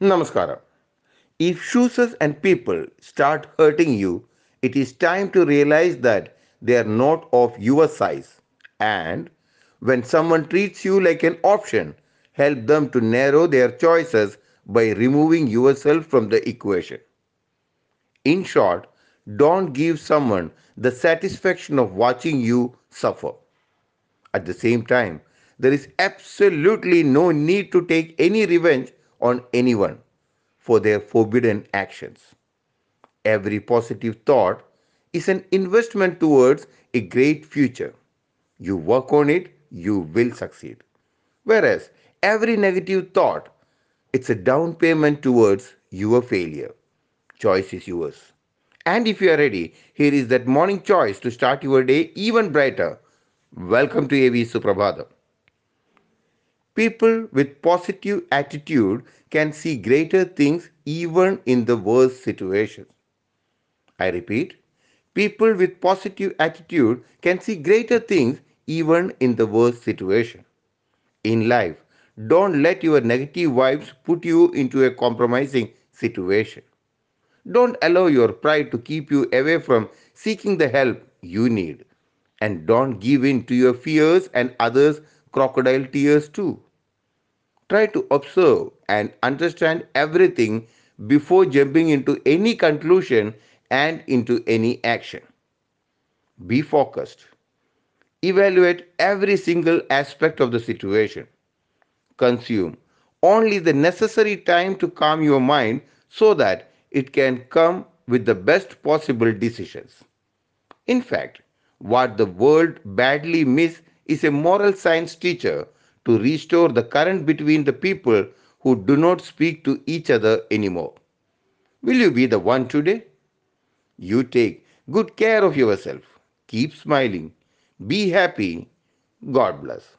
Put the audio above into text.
Namaskara. If shoes and people start hurting you, it is time to realize that they are not of your size. And when someone treats you like an option, help them to narrow their choices by removing yourself from the equation. In short, don't give someone the satisfaction of watching you suffer. At the same time, there is absolutely no need to take any revenge on anyone for their forbidden actions. Every positive thought is an investment towards a great future. You work on it, you will succeed. Whereas every negative thought, it's a down payment towards your failure. Choice is yours. And if you are ready, here is that morning choice to start your day even brighter. Welcome to AV Suprabhatham. People with positive attitude can see greater things even in the worst situations. I repeat, people with positive attitude can see greater things even in the worst situation. In life, don't let your negative vibes put you into a compromising situation. Don't allow your pride to keep you away from seeking the help you need. And don't give in to your fears and others' crocodile tears too. Try to observe and understand everything before jumping into any conclusion and into any action. Be focused. Evaluate every single aspect of the situation. Consume only the necessary time to calm your mind so that it can come with the best possible decisions. In fact, what the world badly misses is a moral science teacher to restore the current between the people who do not speak to each other anymore. Will you be the one today? You take good care of yourself. Keep smiling. Be happy. God bless.